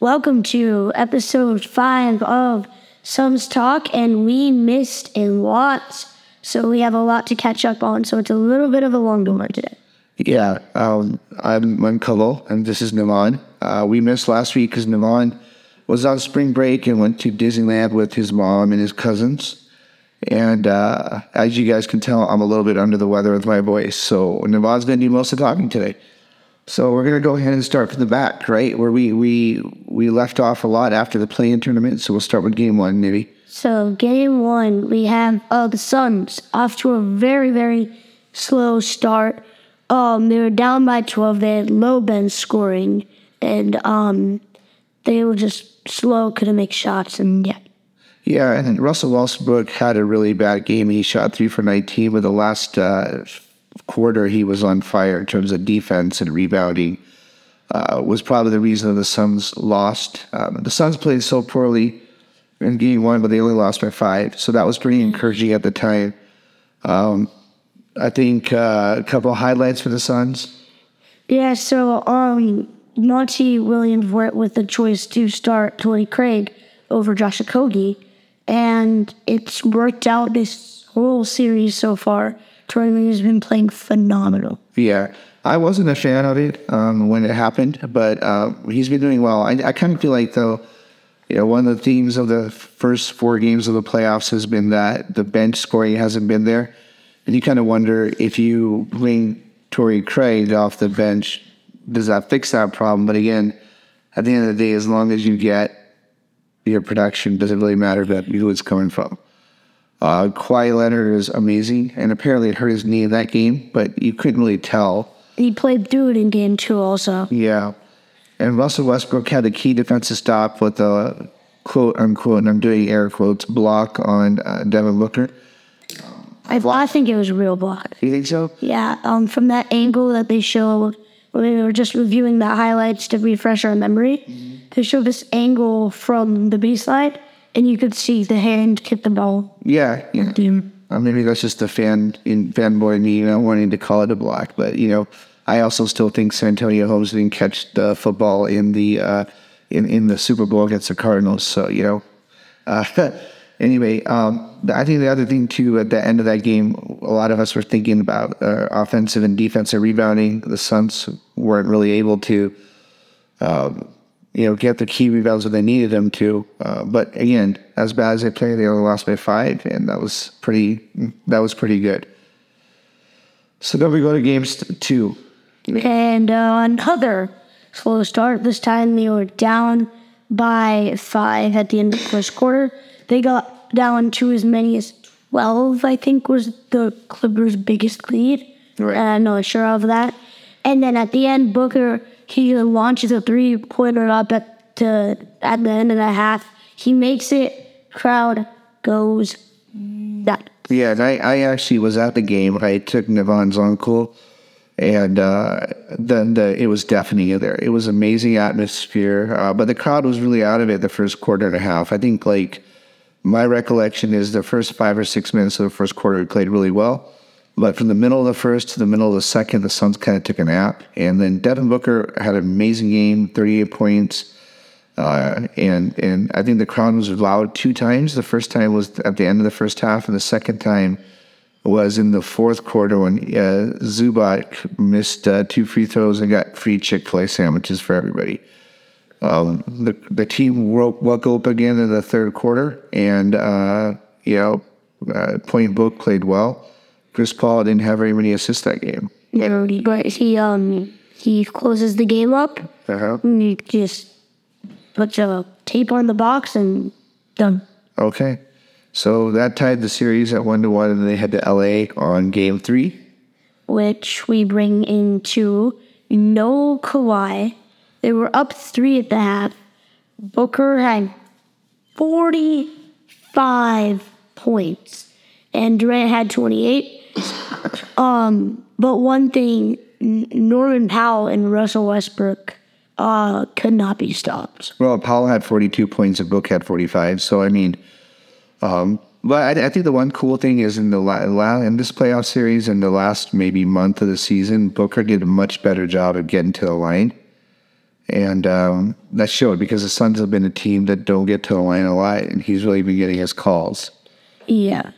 Welcome to episode five of Suns Talk, and we missed a lot, so we have a lot to catch up on. So it's a little bit of a longer one today. Yeah, um, I'm, Khalil, and this is Naman. Uh, we missed last week because Naman was on spring break and went to Disneyland with his mom and his cousins. And uh, as you guys can tell, I'm a little bit under the weather with my voice. So Naman's going to do most of the talking today. So we're going to go ahead and start from the back, right? Where we we we left off a lot after the play-in tournament. So we'll start with game one, maybe. So game one, we have uh, the Suns off to a very very slow start. Um, they were down by 12. They had low bench scoring, and um, they were just slow, couldn't make shots, and yeah. Yeah, and Russell Westbrook had a really bad game. He shot three for 19, but the last uh, quarter he was on fire in terms of defense and rebounding. Uh, was probably the reason the Suns lost. Um, the Suns played so poorly in game one, but they only lost by five, so that was pretty encouraging at the time. Um, I think uh, a couple highlights for the Suns. Yeah, so um, Monty Williams went with the choice to start Torrey Craig over Josh Okogie, and it's worked out this whole series so far. Torrey has been playing phenomenal. Yeah, I wasn't a fan of it um, when it happened, but uh, he's been doing well. I, I kind of feel like though, you know, one of the themes of the first four games of the playoffs has been that the bench scoring hasn't been there, and you kind of wonder if you bring Torrey Craig off the bench, does that fix that problem? But again, at the end of the day, as long as you get your production, doesn't really matter that who it's coming from. Uh, Kawhi Leonard is amazing, and apparently it hurt his knee in that game, but you couldn't really tell. He played through it in game two also. Yeah. And Russell Westbrook had a key defensive stop with a quote unquote, and I'm doing air quotes, block on uh, Devin Booker. I, I think it was a real block. You think so? Yeah, um, from that angle that they showed, when we were just reviewing the highlights to refresh our memory, they showed this angle from the baseline, and you could see the hand hit the ball. Yeah. yeah. Dude. Uh, maybe that's just a fan in fanboy me, you know, wanting to call it a block. But you know, I also still think Santonio Holmes didn't catch the football in the uh, in in the Super Bowl against the Cardinals. So you know, uh, anyway, um, I think the other thing too at the end of that game, a lot of us were thinking about uh, offensive and defensive rebounding. The Suns weren't really able to. Um, you know, get the key rebounds that they needed them to. Uh, but again, as bad as they played, they only lost by five, and that was pretty. That was pretty good. So then we go to games two. And uh, another slow start. This time they were down by five at the end of the first quarter. They got down to as many as 12, I think, was the Clippers' biggest lead. Right. And I'm not sure of that. And then at the end, Booker, he launches a three pointer up at, to, at the end of the half. He makes it. Crowd goes nuts. Yeah, and I, I actually was at the game. I took Navon's uncle, and uh, then the, it was deafening there. It was amazing atmosphere, uh, but the crowd was really out of it the first quarter and a half. I think like my recollection is the first five or six minutes of the first quarter we played really well. But from the middle of the first to the middle of the second, the Suns kind of took a nap. And then Devin Booker had an amazing game, 38 points. Uh, and and I think the crowd was loud two times. The first time was at the end of the first half, and the second time was in the fourth quarter when uh, Zubac missed uh, two free throws and got free Chick Fil A sandwiches for everybody. Um, the the team woke, woke up again in the third quarter, and uh, you know, uh, Point Book played well. Chris Paul didn't have very many assists that game. But he um he closes the game up. Uh-huh. And he just puts a tape on the box and done. Okay. So that tied the series at one to one, and they head to LA on game three. Which we bring into no Kawhi. They were up three at the half. Booker had 45 points, and Durant had 28. Um, but one thing, Norman Powell and Russell Westbrook uh, could not be stopped. Well, Powell had 42 points, and Book had 45. So I mean, um, but I, I think the one cool thing is in the la- in this playoff series in the last maybe month of the season, Booker did a much better job of getting to the line, And um, that showed because the Suns have been a team that don't get to the line a lot, and he's really been getting his calls. Yeah.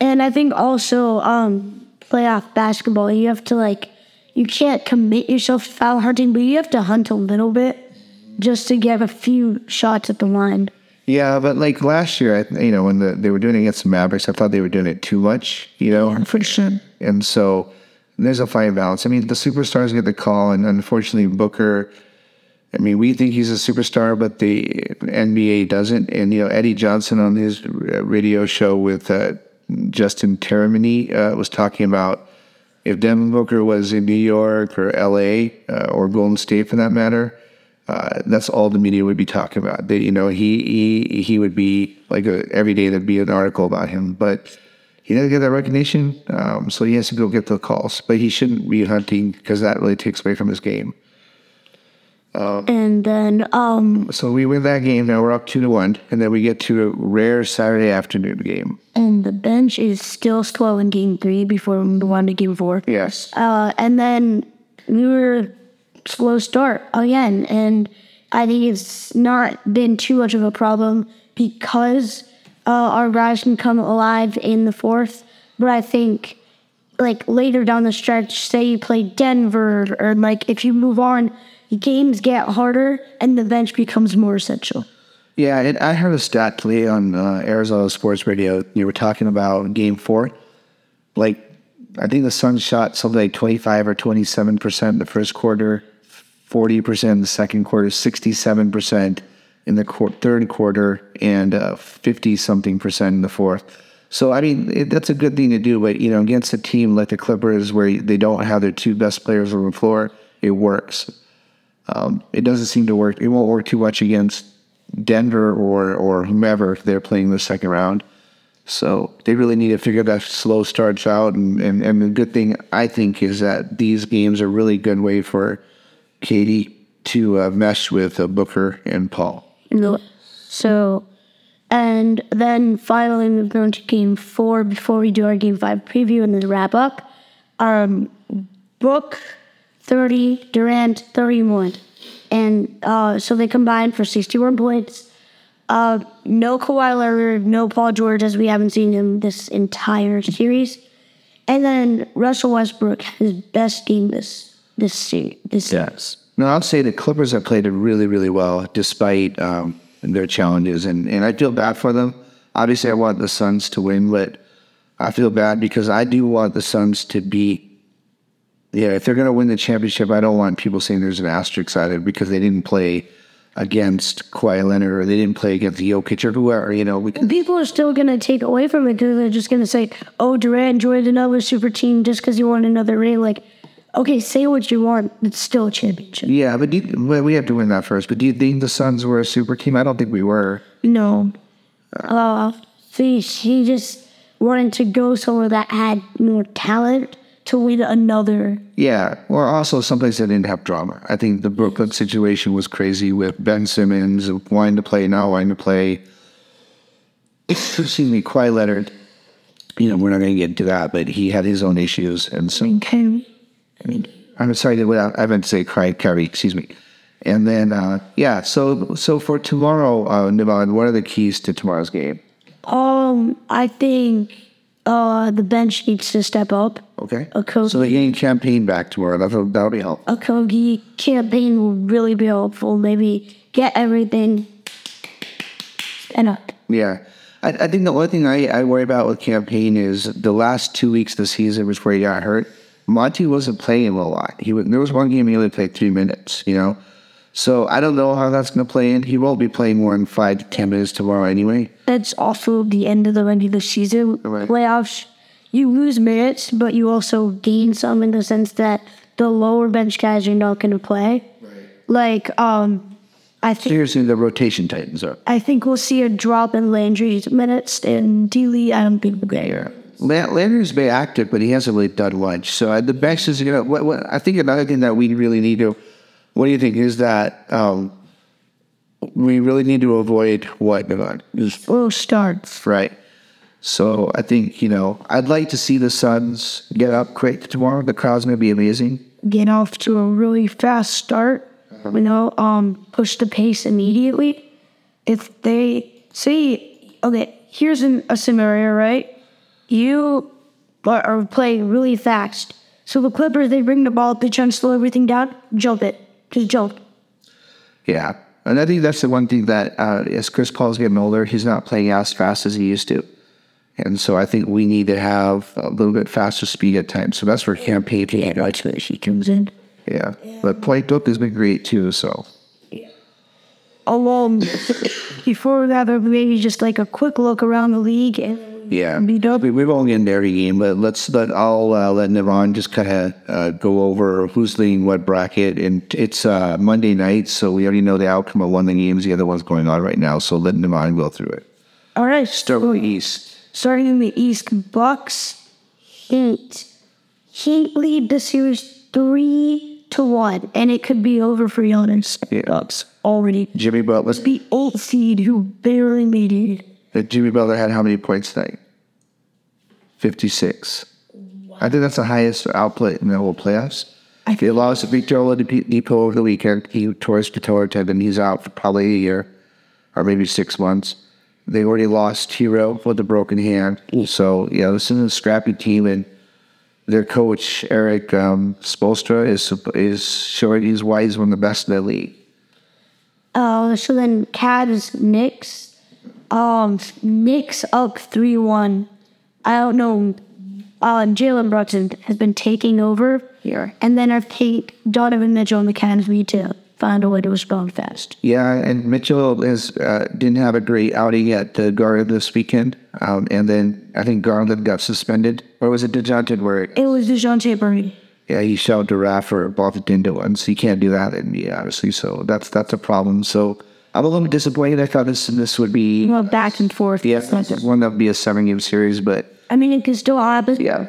And I think also um playoff basketball, you have to like you can't commit yourself to foul hunting, but you have to hunt a little bit just to get a few shots at the line. Yeah, but like last year, I, you know, when the, they were doing it against the Mavericks, I thought they were doing it too much, you know? For sure. And so there's a fine balance. I mean, the superstars get the call, and unfortunately, Booker. I mean, we think he's a superstar, but the NBA doesn't. And you know, Eddie Johnson on his radio show with uh, Justin Termine uh, was talking about if Devin Booker was in New York or LA uh, or Golden State, for that matter. Uh, that's all the media would be talking about. They, you know, he he he would be like a, every day there'd be an article about him, but he doesn't get that recognition, um, so he has to go get the calls. But he shouldn't be hunting because that really takes away from his game. And then um So we win that game. Now we're up two to one, and then we get to a rare Saturday afternoon game. and the bench is still slow in game three before we move on to game four. Yes. Uh, and then we were slow start again, and I think it's not been too much of a problem because uh, our guys can come alive in the fourth. But I think like later down the stretch, say you play Denver, or like if you move on, games get harder and the bench becomes more essential. Yeah, and I heard a stat today on uh, Arizona Sports Radio. You were talking about Game Four. Like, I think the Suns shot something like twenty-five or twenty-seven percent in the first quarter, forty percent in the second quarter, sixty-seven percent in the qu- third quarter, and fifty something percent in the fourth. So, I mean, it, that's a good thing to do. But you know, against a team like the Clippers, where they don't have their two best players on the floor, it works. Um, it doesn't seem to work. It won't work too much against Denver or or whomever they're playing the second round. So they really need to figure that slow starts out. And, and, and the good thing I think is that these games are really good way for KD to uh, mesh with uh, Booker and Paul. So, and then finally we're going to game four before we do our game five preview and then wrap up. Um, Book 30, Durant 31. And uh, so they combined for 61 points. Uh, no Kawhi Leonard, no Paul George, as we haven't seen him this entire series. And then Russell Westbrook his best game this this series. This Yes. No, I'll say the Clippers have played it really, really well despite um, their challenges, and, and I feel bad for them. Obviously, I want the Suns to win, but I feel bad because I do want the Suns to be. Yeah, if they're going to win the championship, I don't want people saying there's an asterisk on it because they didn't play against Kawhi Leonard or they didn't play against Jokic or whoever. You know, we, people are still going to take away from it because they're just going to say, oh, Durant joined another super team just because he won another ring. Like, okay, say what you want. It's still a championship. yeah, but, do you, but we have to win that first. But do you think the Suns were a super team? I don't think we were. No. Uh, see, she just wanted to go somewhere that had more talent to win another. Yeah, or also someplace that didn't have drama. I think the Brooklyn situation was crazy with Ben Simmons wanting to play, not wanting to play. Excuse me, Kawhi Leonard. You know, we're not going to get into that, but he had his own issues, and so Okay. I'm sorry that without I meant to say Craig Curry, excuse me. And then uh, yeah, so so for tomorrow, uh, Nivan, what are the keys to tomorrow's game? Um, I think uh, the bench needs to step up. Okay. Coach. So the game Cam Payne back tomorrow. That'll that'll be helpful. A Kogi Cam Payne will really be helpful. Maybe get everything and up. Yeah. I, I think the only thing I, I worry about with Cam Payne is the last two weeks of the season was where he got hurt. Monty wasn't playing a lot. He was, there was one game he only played three minutes, you know. So I don't know how that's going to play in. He won't be playing more than five to ten minutes tomorrow anyway. That's also the end of the regular season Right. playoffs. You lose minutes, but you also gain some in the sense that the lower bench guys are not going to play. Right. Like, um, I think Seriously, the rotation tightens up. I think we'll see a drop in Landry's minutes and D. Lee. I don't think we'll get Yeah. La- Leonard's been active, but he hasn't really done much. So uh, the best is, you know, what, what, I think another thing that we really need to, what do you think, is that um, we really need to avoid what? Is slow starts. right. So I think, you know, I'd like to see the Suns get up quick tomorrow. The crowd's going to be amazing. Get off to a really fast start you know, um, push the pace immediately. If they say, okay, here's an, a scenario, right? You are, are playing really fast. So the Clippers, they bring the ball up, they try and slow everything down, jump it. Just jump. Yeah. And I think that's the one thing that uh, as Chris Paul's getting older, he's not playing as fast as he used to. And so I think we need to have a little bit faster speed at times. So that's where Cam Payne That's where she comes in. Yeah. But Point Dope has been great too. So Um, before that, maybe just like a quick look around the league and yeah, be done. we, we've only in every game, but let's let I'll uh, let Navon just kind of uh, go over who's leading what bracket, and it's uh, Monday night, so we already know the outcome of one of the games. The other one's going on right now, so let Navon go through it. All right. Start with the East. Starting in the East, Bucks, Heat. Heat lead the series three to one, and it could be over for Giannis. Yeah. Bucks already Jimmy Butler. the old seed who barely made it. Uh, Jimmy Butler had how many points tonight? Fifty-six. I think that's the highest output in the whole playoffs. I They lost to Victor Oladipo over the weekend. He tore his patellar tendon. And he's out for probably a year or maybe six months. They already lost Herro with a broken hand. So, yeah, this is a scrappy team. And their coach, Eric um, Spoelstra, is, is showing he's why he's one of the best in the league. Uh, so then Cavs, Knicks. Um, Knicks up 3 1. I don't know. Uh, Jalen Brunson has been taking over here. And then I think Donovan Mitchell and the Cavs need to find a way to respond fast. Yeah, and Mitchell is uh, didn't have a great outing at the Garden this weekend, um, and then I think Garland got suspended, or was it Dejounte where It was DeJounte Murray. yeah he shouted to Raf or both it into so He can't do that in me, obviously. So that's that's a problem. So I'm a little disappointed. I thought this this would be Well, back and forth. yeah one that would be a seven game series, but I mean, it could still happen. yeah,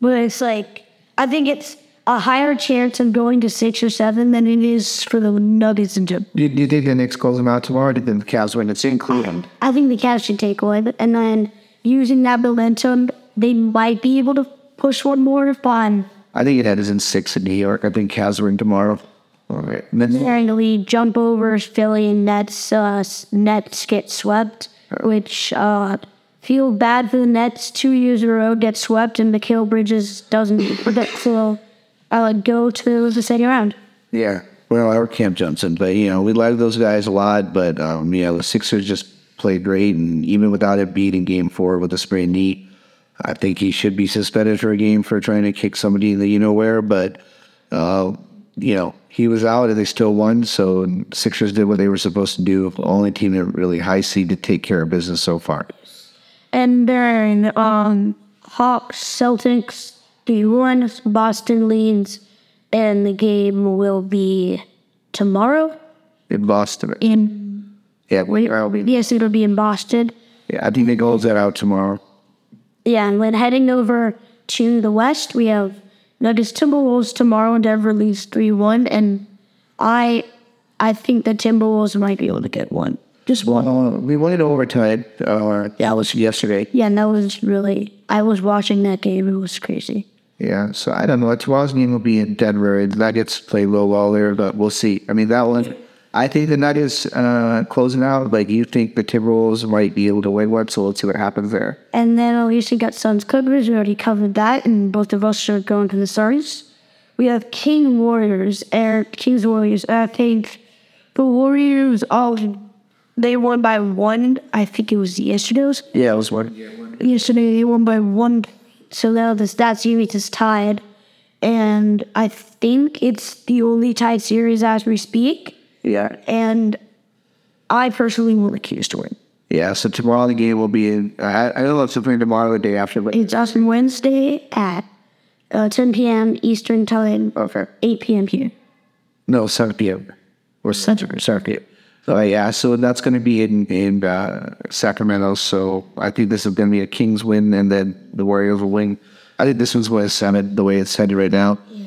But it's like, I think it's a higher chance of going to six or seven than it is for the Nuggets and to. do, do you think the Knicks close them out tomorrow? Or do you think the Cavs win? It's in Cleveland. I think the Cavs should take one. And then using that momentum, they might be able to push one more if on I think it is in six in New York. I think Cavs win tomorrow. All right. And the lead, jump over Philly and Nets, uh, Nets get swept, which uh, feel bad for the Nets. Two years in a row get swept, and Mikal Bridges doesn't. so I would go to the second round. Yeah. Well, or Cam Johnson, but you know we like those guys a lot. But um, yeah, the Sixers just played great, and even without Embiid in Game Four with a sprained knee, I think he should be suspended for a game for trying to kick somebody in the you know where. But uh, you know he was out, and they still won. So Sixers did what they were supposed to do. Only team that really high seed to take care of business so far. And then um, Hawks, Celtics, the one Boston leads, and the game will be tomorrow In Boston, in. yeah, we are. Yes, it'll be in Boston. Yeah, I think they close that out tomorrow. Yeah, and then heading over to the West, we have Nuggets Timberwolves tomorrow. And Denver leads three one, and I, I think the Timberwolves might be able to get one, just one. Uh, we went into overtime. Uh, that was yesterday. Yeah, and that was really. I was watching that game. It was crazy. Yeah, so I don't know. Tomorrow's game will be in Denver, and Nuggets play low wall there, but we'll see. I mean, that one, I think the Nuggets uh, closing out. Like you think the Timberwolves might be able to win one, so let's see what happens there. And then obviously got Suns Clippers. We already covered that, and both of us are going to the Stars. We have King Warriors, and Kings Warriors. I think the Warriors, oh, they won by one. I think it was yesterday. Yeah, it was one. Yesterday they won by one. So now the stats unit is tied, and I think it's the only tied series as we speak. Yeah, And I personally will Kings to win. yeah. So tomorrow the game will be in. I, I don't know if it's something tomorrow or the day after, but It's on Wednesday at uh, 10 p.m. Eastern Time, okay. 8 p.m. here. No, 7 p.m. or 7 7 p.m. So yeah, so that's going to be in in uh, Sacramento. So I think this is going to be a Kings win, and then the Warriors will win. I think this one's going to it the way it's headed right now. And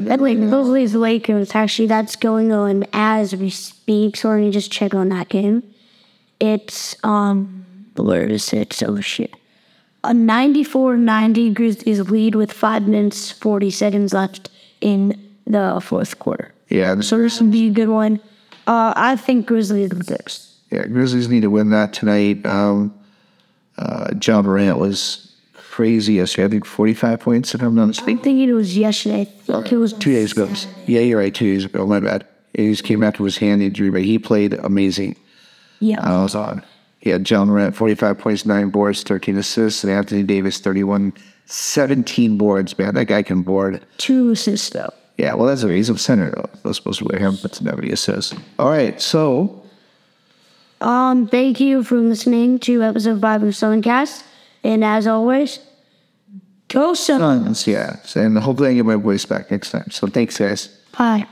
like, Grizzlies Lakers, actually, that's going on as we speak. So let me just check on that game. It's, um, where is it? Oh, shit. A 94 90 Grizzlies lead with 5 minutes, 40 seconds left in the fourth quarter. Yeah, So this would be a good one. Uh, I think Grizzlies in six. yeah. Grizzlies need to win that tonight. Um, uh, Ja Morant was crazy yesterday. I think 45 points, if I'm not mistaken. I'm thinking it was yesterday. Like it was Two days ago. Yeah, you're right. Two days ago. My bad. He just came after his hand injury, but he played amazing. Yeah. I was on. He had Ja Morant, 45 points, 9 boards, 13 assists, and Anthony Davis, 31, 17 boards. Man, that guy can board. Two assists though. Yeah, well, that's a he's a center, though. I was supposed to wear him, but never assists. All right, so Um, thank you for listening to episode five of Suncast. And as always, go Sun. Suns, yeah. And hopefully I get my voice back next time. So thanks, guys. Bye.